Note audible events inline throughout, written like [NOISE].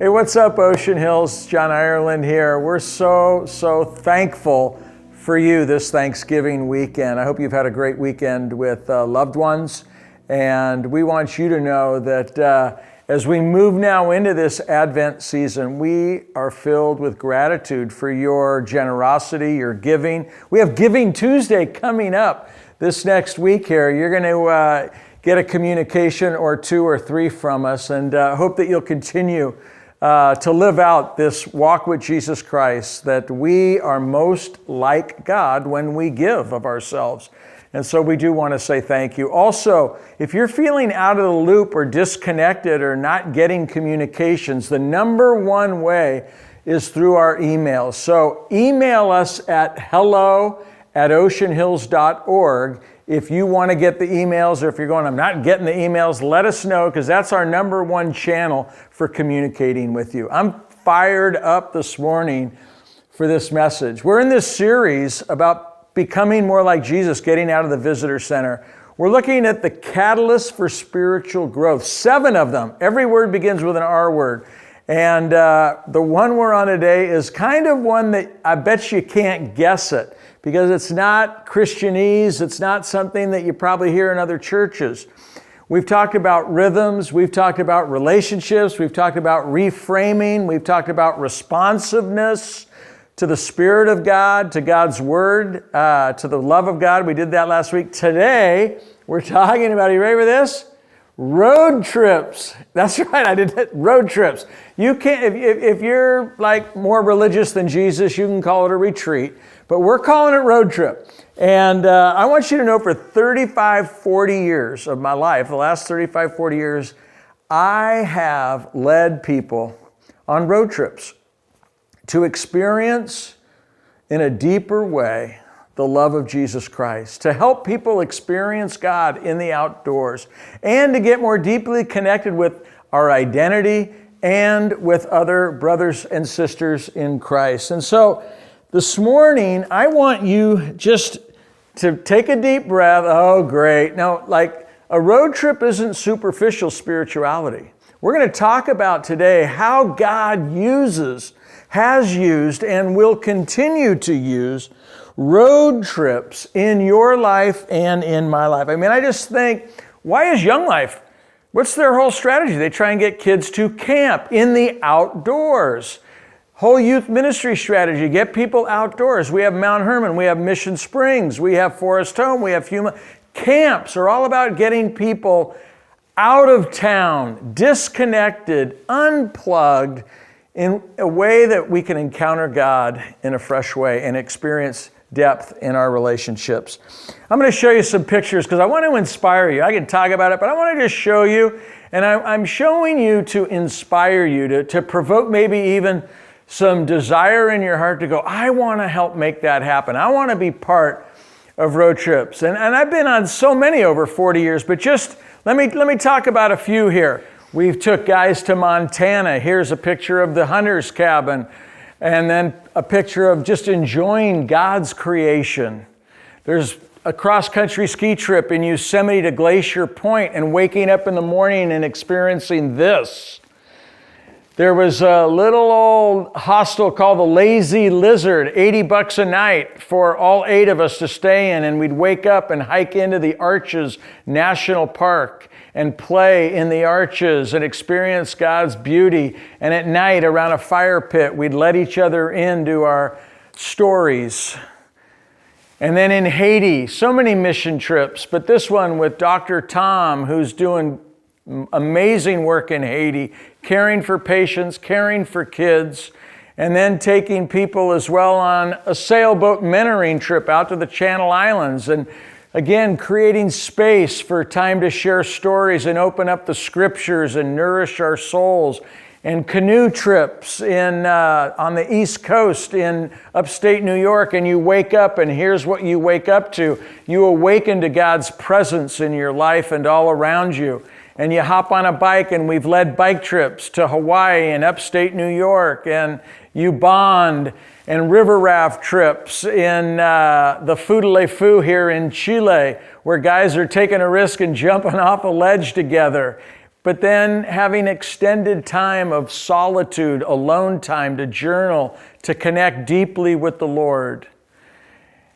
Hey, what's up, Ocean Hills? John Ireland here. We're so, so thankful for you this Thanksgiving weekend. I hope you've had a great weekend with uh, loved ones. And we want you to know that uh, as we move now into this Advent season, we are filled with gratitude for your generosity, your giving. We have Giving Tuesday coming up this next week here. You're going to uh, get a communication or two or three from us, and uh, hope that you'll continue uh, to live out this walk with Jesus Christ, that we are most like God when we give of ourselves. And so we do want to say thank you. Also, if you're feeling out of the loop or disconnected or not getting communications, the number one way is through our emails. So email us at hello at oceanhills.org if you want to get the emails or if you're going, I'm not getting the emails, let us know because that's our number one channel for communicating with you. I'm fired up this morning for this message. We're in this series about becoming more like Jesus, getting out of the visitor center. We're looking at the catalyst for spiritual growth, seven of them. Every word begins with an R word. And uh, the one we're on today is kind of one that I bet you can't guess it because it's not Christianese, it's not something that you probably hear in other churches. We've talked about rhythms, we've talked about relationships, we've talked about reframing, we've talked about responsiveness to the Spirit of God, to God's Word, uh, to the love of God. We did that last week. Today, we're [LAUGHS] talking about, are you ready for this? Road trips. That's [LAUGHS] right, I did that. Road trips. You can't, if, if you're like more religious than Jesus, you can call it a retreat but we're calling it road trip. And uh, I want you to know for 35, 40 years of my life, the last 35, 40 years, I have led people on road trips to experience in a deeper way the love of Jesus Christ, to help people experience God in the outdoors, and to get more deeply connected with our identity and with other brothers and sisters in Christ. And so, this morning, I want you just to take a deep breath. Oh, great. Now, like a road trip isn't superficial spirituality. We're going to talk about today how God uses, has used, and will continue to use road trips in your life and in my life. I mean, I just think, why is Young Life? What's their whole strategy? They try and get kids to camp in the outdoors. Whole youth ministry strategy, get people outdoors. We have Mount Hermon, we have Mission Springs, we have Forest Home, we have human camps are all about getting people out of town, disconnected, unplugged in a way that we can encounter God in a fresh way and experience depth in our relationships. I'm going to show you some pictures because I want to inspire you. I can talk about it, but I want to just show you. And I'm showing you to inspire you, to, to provoke maybe even some desire in your heart to go, I want to help make that happen. I want to be part of road trips. And, and I've been on so many over 40 years, but just let me, let me talk about a few here. We've took guys to Montana. Here's a picture of the hunter's cabin, and then a picture of just enjoying God's creation. There's a cross country ski trip in Yosemite to Glacier Point and waking up in the morning and experiencing this. There was a little old hostel called the Lazy Lizard, 80 bucks a night for all eight of us to stay in. And we'd wake up and hike into the Arches National Park and play in the arches and experience God's beauty. And at night, around a fire pit, we'd let each other into our stories. And then in Haiti, so many mission trips, but this one with Dr. Tom, who's doing amazing work in Haiti, caring for patients, caring for kids, and then taking people as well on a sailboat mentoring trip out to the Channel Islands. And again, creating space for time to share stories and open up the scriptures and nourish our souls. and canoe trips in, uh, on the East Coast in upstate New York, and you wake up, and here's what you wake up to. You awaken to God's presence in your life and all around you. And you hop on a bike, and we've led bike trips to Hawaii and upstate New York, and you bond and river raft trips in uh, the Fu here in Chile, where guys are taking a risk and jumping [LAUGHS] off a ledge together but then having extended time of solitude, alone time to journal, to connect deeply with the Lord.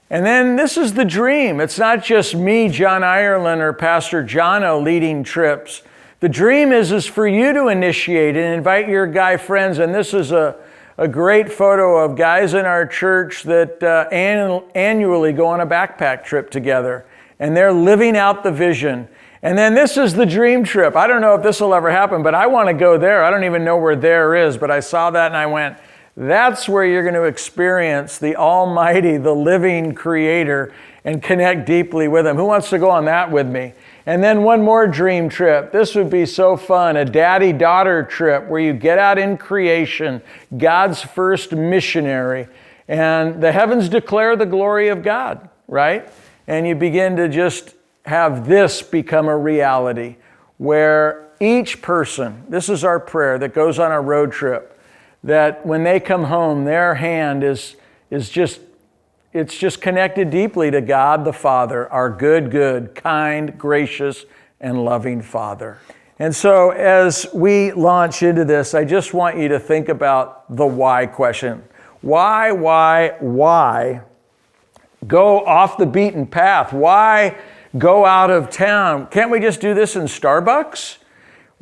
And then this is the dream. It's not just me, John Ireland, or Pastor Jono leading trips. The dream is, is for you to initiate and invite your guy friends. And this is a, a great photo of guys in our church that uh, annually go on a backpack trip together. And they're living out the vision. And then this is the dream trip. I don't know if this will ever happen, but I want to go there. I don't even know where there is, but I saw that and I went, that's where you're going to experience the Almighty, the living Creator, and connect deeply with Him. Who wants to go on that with me? And then one more dream trip. This would be so fun a daddy daughter trip where you get out in creation, God's first missionary, and the heavens declare the glory of God, right? And you begin to just have this become a reality where each person, this is our prayer that goes on a road trip, that when they come home, their hand is, is just, it's just connected deeply to God the Father, our good, good, kind, gracious, and loving Father. And so, as we launch into this, I just want you to think about the why question. Why, why, why go off the beaten path? Why? go out of town. Can't we just do this in Starbucks?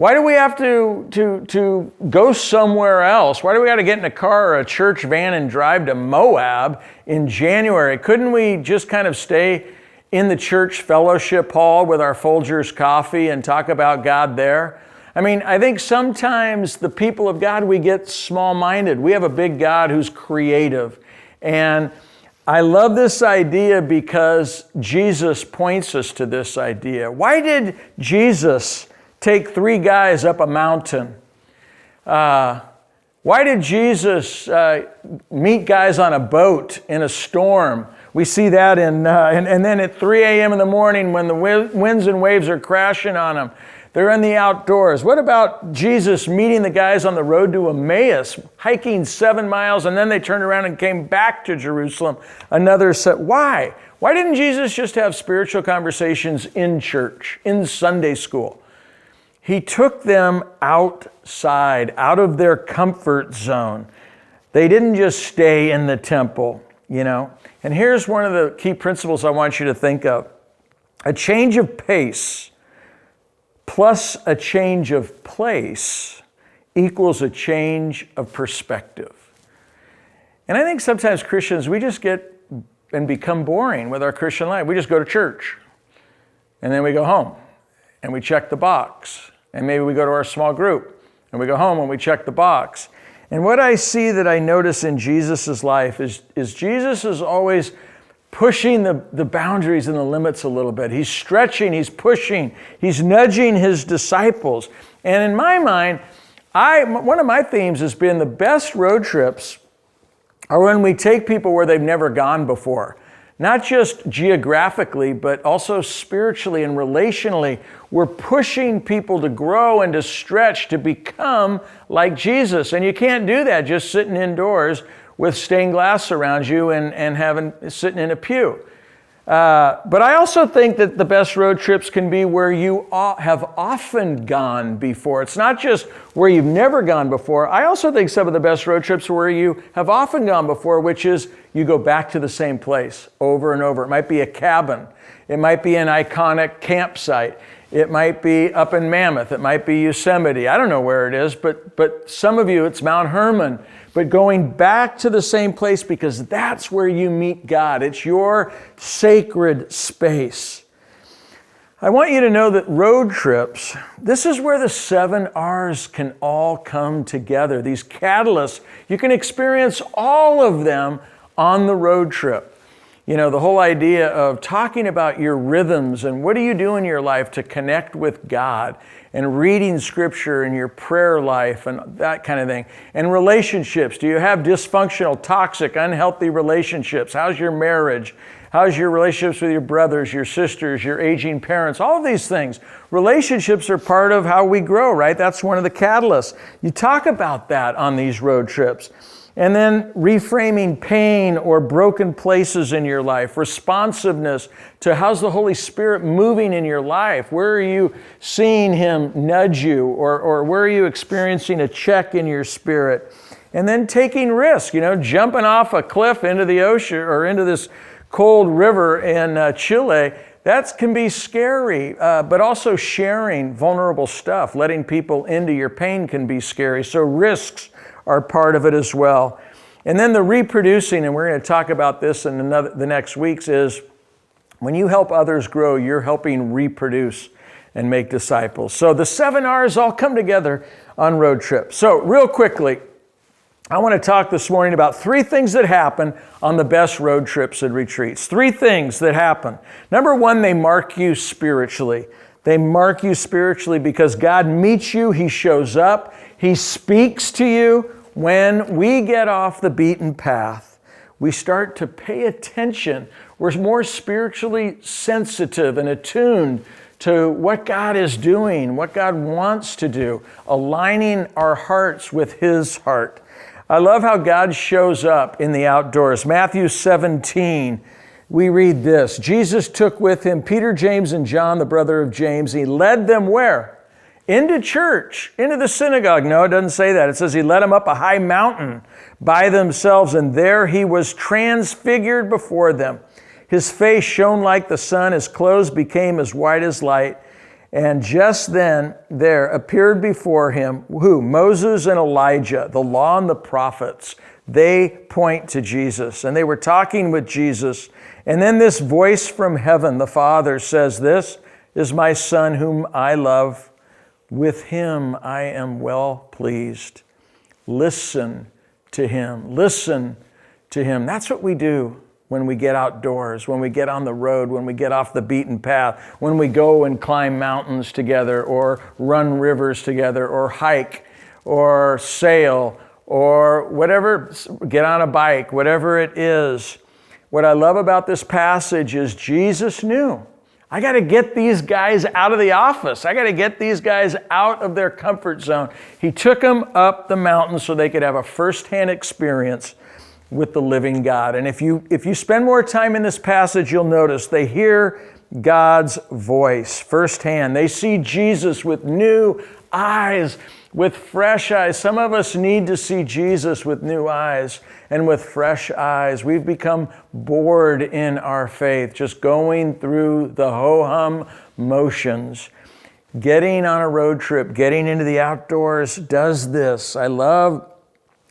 Why do we have to, to, to go somewhere else? Why do we got to get in a car or a church van and drive to Moab in January? Couldn't we just kind of stay in the church fellowship hall with our Folgers coffee and talk about God there? I mean, I think sometimes the people of God, we get small minded. We have a big God who's creative. And I love this idea because Jesus points us to this idea. Why did Jesus take three guys up a mountain? Uh, why did Jesus uh, meet guys on a boat in a storm? We see that in, uh, and, and then at 3 a.m. in the morning when the winds and waves are crashing on them. They're in the outdoors. What about Jesus meeting the guys on the road to Emmaus, hiking seven miles, and then they turned around and came back to Jerusalem? Another set. Why? Why didn't Jesus just have spiritual conversations in church, in Sunday school? He took them outside, out of their comfort zone. They didn't just stay in the temple, you know. And here's one of the key principles I want you to think of a change of pace plus a change of place equals a change of perspective. And I think sometimes Christians, we just get and become boring with our Christian life. We just go to church and then we go home and we check the box. And maybe we go to our small group and we go home and we check the box. And what I see that I notice in Jesus' life is, is Jesus is always pushing the, the boundaries and the limits a little bit. He's stretching, he's pushing, he's nudging his disciples. And in my mind, I, one of my themes has been the best road trips are when we take people where they've never gone before. Not just geographically, but also spiritually and relationally. We're pushing people to grow and to stretch to become like Jesus. And you can't do that just sitting indoors with stained glass around you and, and having sitting in a pew. Uh, but I also think that the best road trips can be where you have often gone before. It's not just where you've never gone before. I also think some of the best road trips are where you have often gone before, which is you go back to the same place over and over. It might be a cabin, it might be an iconic campsite, it might be up in Mammoth, it might be Yosemite. I don't know where it is, but, but some of you, it's Mount Hermon but going back to the same place because that's where you meet God. It's your sacred space. I want you to know that road trips, this is where the seven R's can all come together. These catalysts, you can experience all of them on the road trip. You know, the whole idea of talking about your rhythms and what do you do in your life to connect with God and reading scripture and your prayer life and that kind of thing. And relationships. Do you have dysfunctional, toxic, unhealthy relationships? How's your marriage? How's your relationships with your brothers, your sisters, your aging parents? All of these things. Relationships are part of how we grow, right? That's one of the catalysts. You talk about that on these road trips. And then reframing pain or broken places in your life, responsiveness to how's the Holy Spirit moving in your life? Where are you seeing Him nudge you? Or, or where are you experiencing a check in your spirit? And then taking risk, you know, jumping off a cliff into the ocean or into this cold river in uh, Chile. That can be scary, uh, but also sharing vulnerable stuff, letting people into your pain can be scary. So, risks are part of it as well. And then the reproducing, and we're going to talk about this in another, the next weeks, is when you help others grow, you're helping reproduce and make disciples. So the seven R's all come together on road trips. So, real quickly, I want to talk this morning about three things that happen on the best road trips and retreats. Three things that happen. Number one, they mark you spiritually. They mark you spiritually because God meets you, He shows up, He speaks to you, when we get off the beaten path, we start to pay attention. We're more spiritually sensitive and attuned to what God is doing, what God wants to do, aligning our hearts with His heart. I love how God shows up in the outdoors. Matthew 17, we read this Jesus took with him Peter, James, and John, the brother of James. He led them where? Into church, into the synagogue. No, it doesn't say that. It says he led them up a high mountain by themselves, and there he was transfigured before them. His face shone like the sun, his clothes became as white as light. And just then there appeared before him who? Moses and Elijah, the law and the prophets. They point to Jesus, and they were talking with Jesus. And then this voice from heaven, the Father, says, This is my Son whom I love with him I am well pleased. Listen to him. Listen to him. That's what we do when we get outdoors, when we get on the road, when we get off the beaten path, when we go and climb mountains together, or run rivers together, or hike, or sail, or whatever, get on a bike, whatever it is. What I love about this passage is Jesus knew I got to get these guys out of the office. I got to get these guys out of their comfort zone. He took them up the mountain so they could have a firsthand experience with the living God. And if you if you spend more time in this passage, you'll notice they hear God's voice firsthand. They see Jesus with new eyes with fresh eyes. Some of us need to see Jesus with new eyes and with fresh eyes. We've become bored in our faith, just going through the ho hum motions. Getting on a road trip, getting into the outdoors does this. I love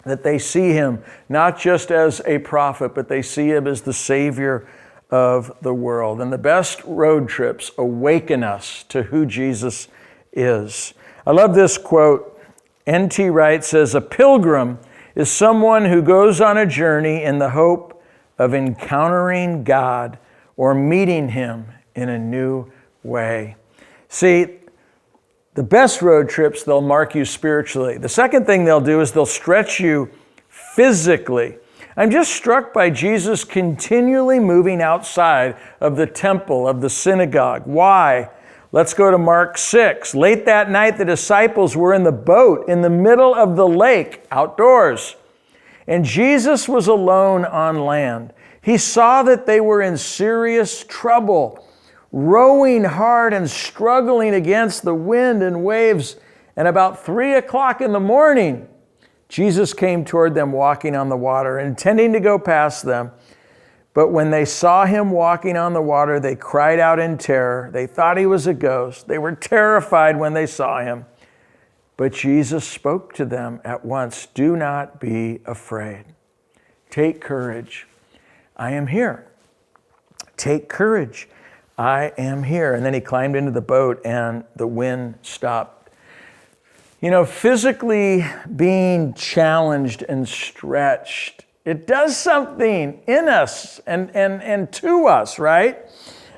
that they see him not just as a prophet, but they see him as the Savior of the world. And the best road trips awaken us to who Jesus is. I love this quote. N.T. Wright says, A pilgrim is someone who goes on a journey in the hope of encountering God or meeting Him in a new way. See, the best road trips, they'll mark you spiritually. The second thing they'll do is they'll stretch you physically. I'm just struck by Jesus continually moving outside of the temple, of the synagogue. Why? Let's go to Mark 6. Late that night, the disciples were in the boat in the middle of the lake, outdoors, and Jesus was alone on land. He saw that they were in serious trouble, rowing hard and struggling against the wind and waves. And about three o'clock in the morning, Jesus came toward them walking on the water, intending to go past them. But when they saw him walking on the water, they cried out in terror. They thought he was a ghost. They were terrified when they saw him. But Jesus spoke to them at once Do not be afraid. Take courage. I am here. Take courage. I am here. And then he climbed into the boat and the wind stopped. You know, physically being challenged and stretched it does something in us and, and, and to us, right?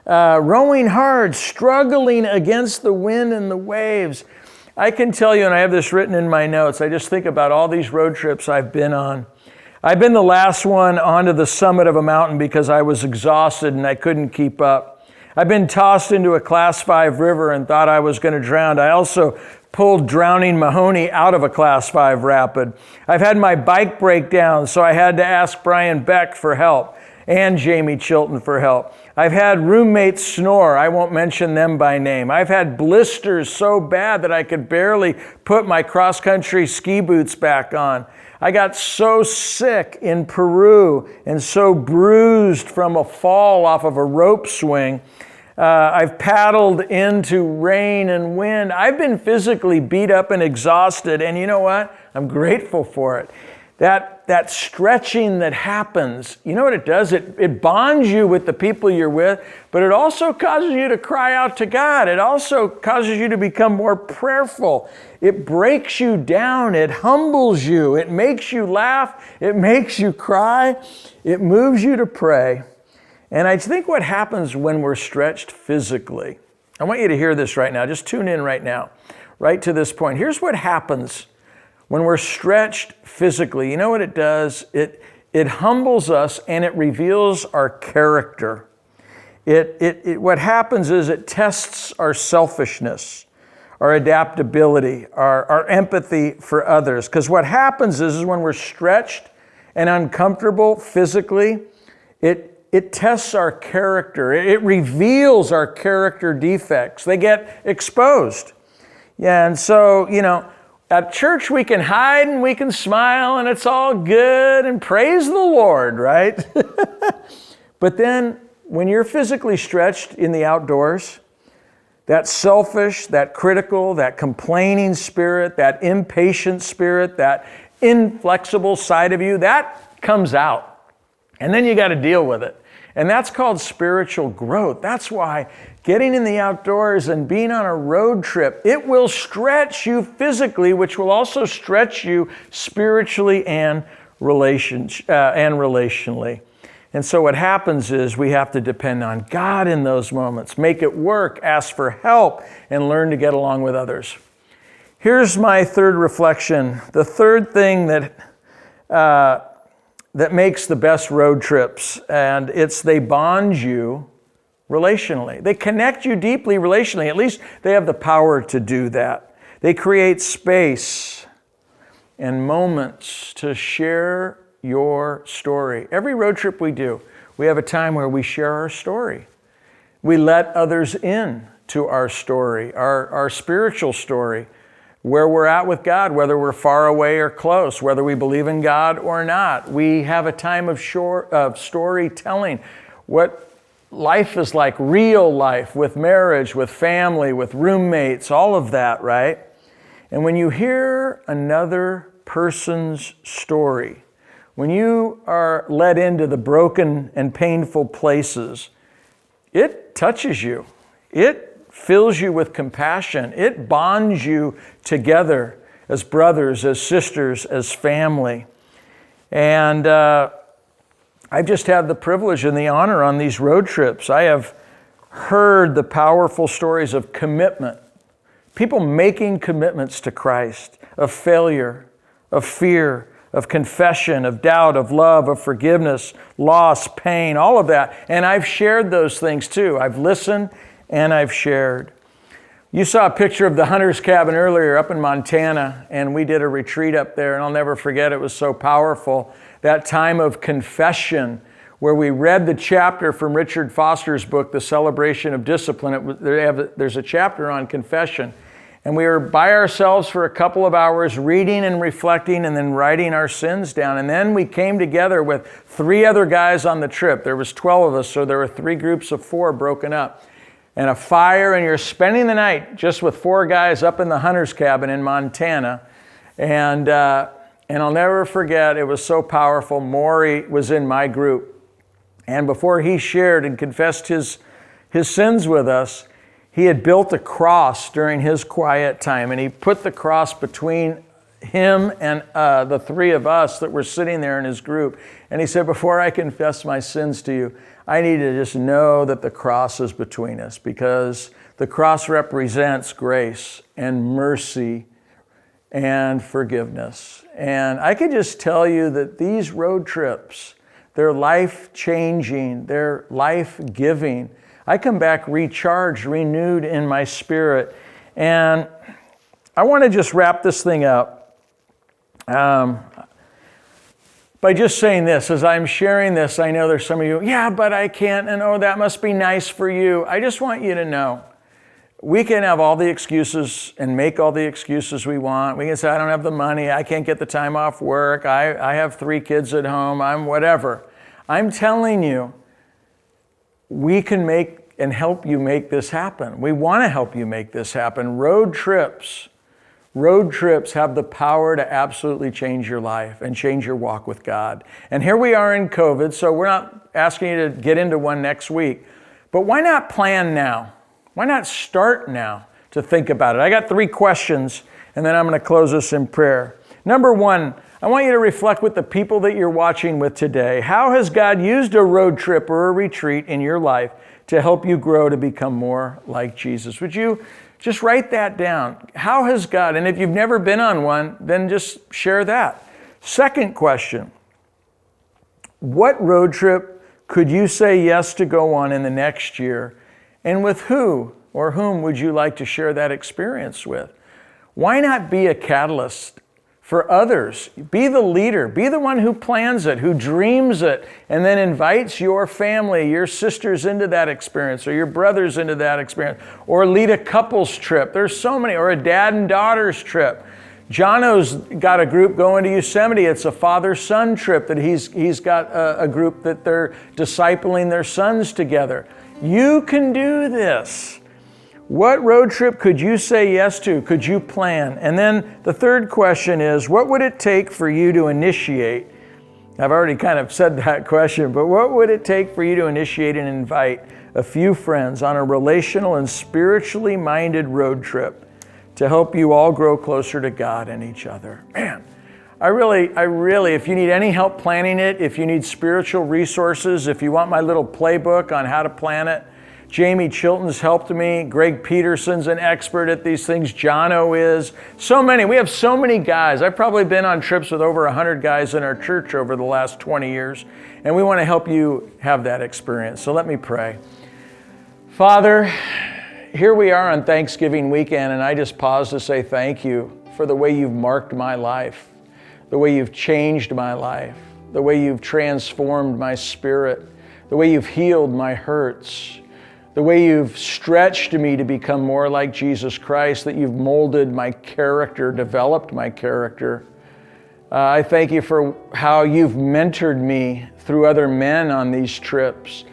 uh, rowing hard, struggling against the wind and the waves. I can tell you, and I have this written in my notes, I just think about all these road trips I've been on. I've been the last one onto the summit of a mountain because I was exhausted and I couldn't keep up. I've been tossed into a class five river and thought I was going to drown. I also pulled drowning Mahoney out of a class five rapid. I've had my bike break down, so I had to ask Brian Beck for help and Jamie Chilton for help. I've had roommates snore. I won't mention them by name. I've had blisters so bad that I could barely put my cross country ski boots back on. I got so sick in Peru and so bruised from a fall off of a rope swing. Uh, I've paddled into rain and wind. I've been physically beat up and exhausted, and you know what? I'm grateful for it that, that stretching that happens, you know what it does? It, it bonds you with the people you're with, but it also causes you to cry out to God. It also causes you to become more prayerful. It breaks you down. It humbles you. It makes you laugh. It makes you cry. It moves you to pray. And I think what happens when we're stretched physically, I want you to hear this right now. Just tune in right now, right to this point. Here's what happens when we're stretched physically, you know what it does? It, it humbles us and it reveals our character. It, it, it, what happens is it tests our selfishness, our adaptability, our, our empathy for others. Because what happens is, is when we're stretched and uncomfortable physically, it, it tests our character. It, reveals our character defects. They get exposed. Yeah, and so, you know, at church, we can hide and we can smile and it's all good and praise the Lord, right? [LAUGHS] but then when you're physically stretched in the outdoors, that selfish, that critical, that complaining spirit, that impatient spirit, that inflexible side of you, that comes out. And then you got to deal with it. And that's called spiritual growth. That's why getting in the outdoors and being on a road trip, it will stretch you physically, which will also stretch you spiritually and, relation, uh, and relationally. And so what happens is we have to depend on God in those moments, make it work, ask for help, and learn to get along with others. Here's my third reflection. The third thing that uh, that makes the best road trips, and it's they bond you relationally. They connect you deeply relationally. At least they have the power to do that. They create space and moments to share your story. Every road trip we do, we have a time where we share our story. We let others in to our story, our, our spiritual story, where we're at with God, whether we're far away or close, whether we believe in God or not. We have a time of, short, of storytelling. What life is like real life with marriage, with family, with roommates, all of that, right? And when you hear another person's story, when you are led into the broken and painful places, it touches you. It fills you with compassion. It bonds you together as brothers, as sisters, as family. And uh, I've just had the privilege and the honor on these road trips. I have heard the powerful stories of commitment, people making commitments to Christ, of failure, of fear, of confession, of doubt, of love, of forgiveness, loss, pain, all of that. And I've shared those things too. I've listened and I've shared. You saw a picture of the hunter's cabin earlier up in Montana, and we did a retreat up there, and I'll never forget it was so powerful that time of confession where we read the chapter from Richard Foster's book, The Celebration of Discipline. It, there's a chapter on confession. And we were by ourselves for a couple of hours reading and reflecting and then writing our sins down. And then we came together with three other guys on the trip. There was 12 of us, so there were three groups of four broken up. And a fire, and you're spending the night just with four guys up in the hunter's cabin in Montana. And uh, and I'll never forget, it was so powerful. Maury was in my group. And before he shared and confessed his, his sins with us, he had built a cross during his quiet time. And he put the cross between him and uh, the three of us that were sitting there in his group. And he said, Before I confess my sins to you, I need to just know that the cross is between us because the cross represents grace and mercy and forgiveness. And I can just tell you that these road trips, they're life changing, they're life giving. I come back recharged, renewed in my spirit. And I want to just wrap this thing up um, by just saying this. As I'm sharing this, I know there's some of you, yeah, but I can't, and oh, that must be nice for you. I just want you to know we can have all the excuses and make all the excuses we want. We can say, I don't have the money, I can't get the time off work, I, I have three kids at home, I'm whatever. I'm telling you, we can make and help you make this happen. We want to help you make this happen. Road trips, road trips have the power to absolutely change your life and change your walk with God. And here we are in COVID, so we're not asking you to get into one next week. But why not plan now? Why not start now to think about it? I got three questions, and then I'm going to close this in prayer. Number one, I want you to reflect with the people that you're watching with today. How has God used a road trip or a retreat in your life to help you grow to become more like Jesus? Would you just write that down? How has God, and if you've never been on one, then just share that. Second question What road trip could you say yes to go on in the next year and with who or whom would you like to share that experience with? Why not be a catalyst for others? Be the leader, be the one who plans it, who dreams it, and then invites your family, your sisters into that experience, or your brothers into that experience, or lead a couples trip. There's so many, or a dad and daughters trip. Jono's got a group going to Yosemite. It's a father son trip that he's, he's got a, a group that they're discipling their sons together. You can do this. What road trip could you say yes to? Could you plan? And then the third question is what would it take for you to initiate? I've already kind of said that [LAUGHS] question, but what would it take for you to initiate and invite a few friends on a relational and spiritually minded road trip to help you all grow closer to God and each other? Man, I really, I really, if you need any help planning it, if you need spiritual resources, if you want my little playbook on how to plan it, Jamie Chilton's helped me. Greg Peterson's an expert at these things. Jono is. So many. We have so many guys. I've probably been on trips with over 100 guys in our church over the last 20 years, and we want to help you have that experience. So let me pray. Father, here we are on Thanksgiving weekend, and I just pause to say thank you for the way you've marked my life the way you've changed my life, the way you've transformed my spirit, the way you've healed my hurts, the way you've stretched me to become more like Jesus Christ, that you've molded my character, developed my character. Uh, I thank you for how you've mentored me through other men on these trips,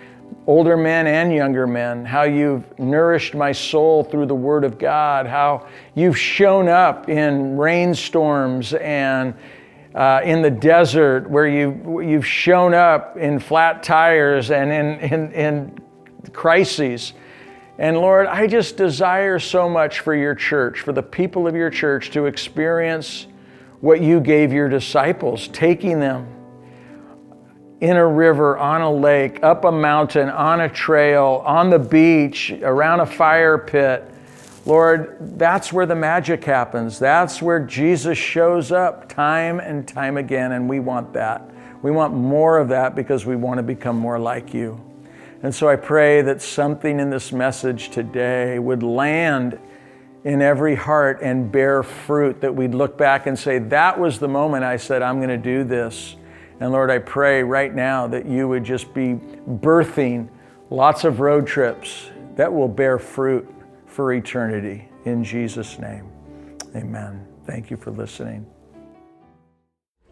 older men and younger men, how you've nourished my soul through the Word of God, how you've shown up in rainstorms and uh, in the desert where you, you've shown up in flat tires and in, in, in crises. And Lord, I just desire so much for your church, for the people of your church to experience what you gave your disciples, taking them in a river, on a lake, up a mountain, on a trail, on the beach, around a fire pit Lord, that's where the magic happens. That's where Jesus shows up time and time again, and we want that. We want more of that because we want to become more like you. And so I pray that something in this message today would land in every heart and bear fruit, that we'd look back and say, That was the moment I said, I'm going to do this. And Lord, I pray right now that you would just be birthing lots of road trips that will bear fruit for eternity. In Jesus' name, amen. Thank you for listening.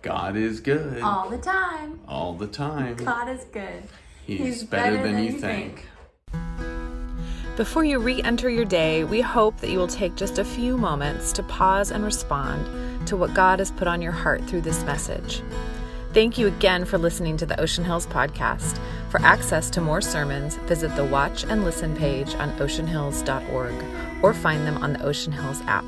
God is good. All the time. All the time. God is good. He's, He's better, better, than, you think. think. Before you re enter your day, we hope that you will take just a few moments to pause and respond to what God has put on your heart through this message. Thank you again for listening to the Ocean Hills Podcast. For access to more sermons, visit the Watch and Listen page on oceanhills.org or find them on the Ocean Hills app.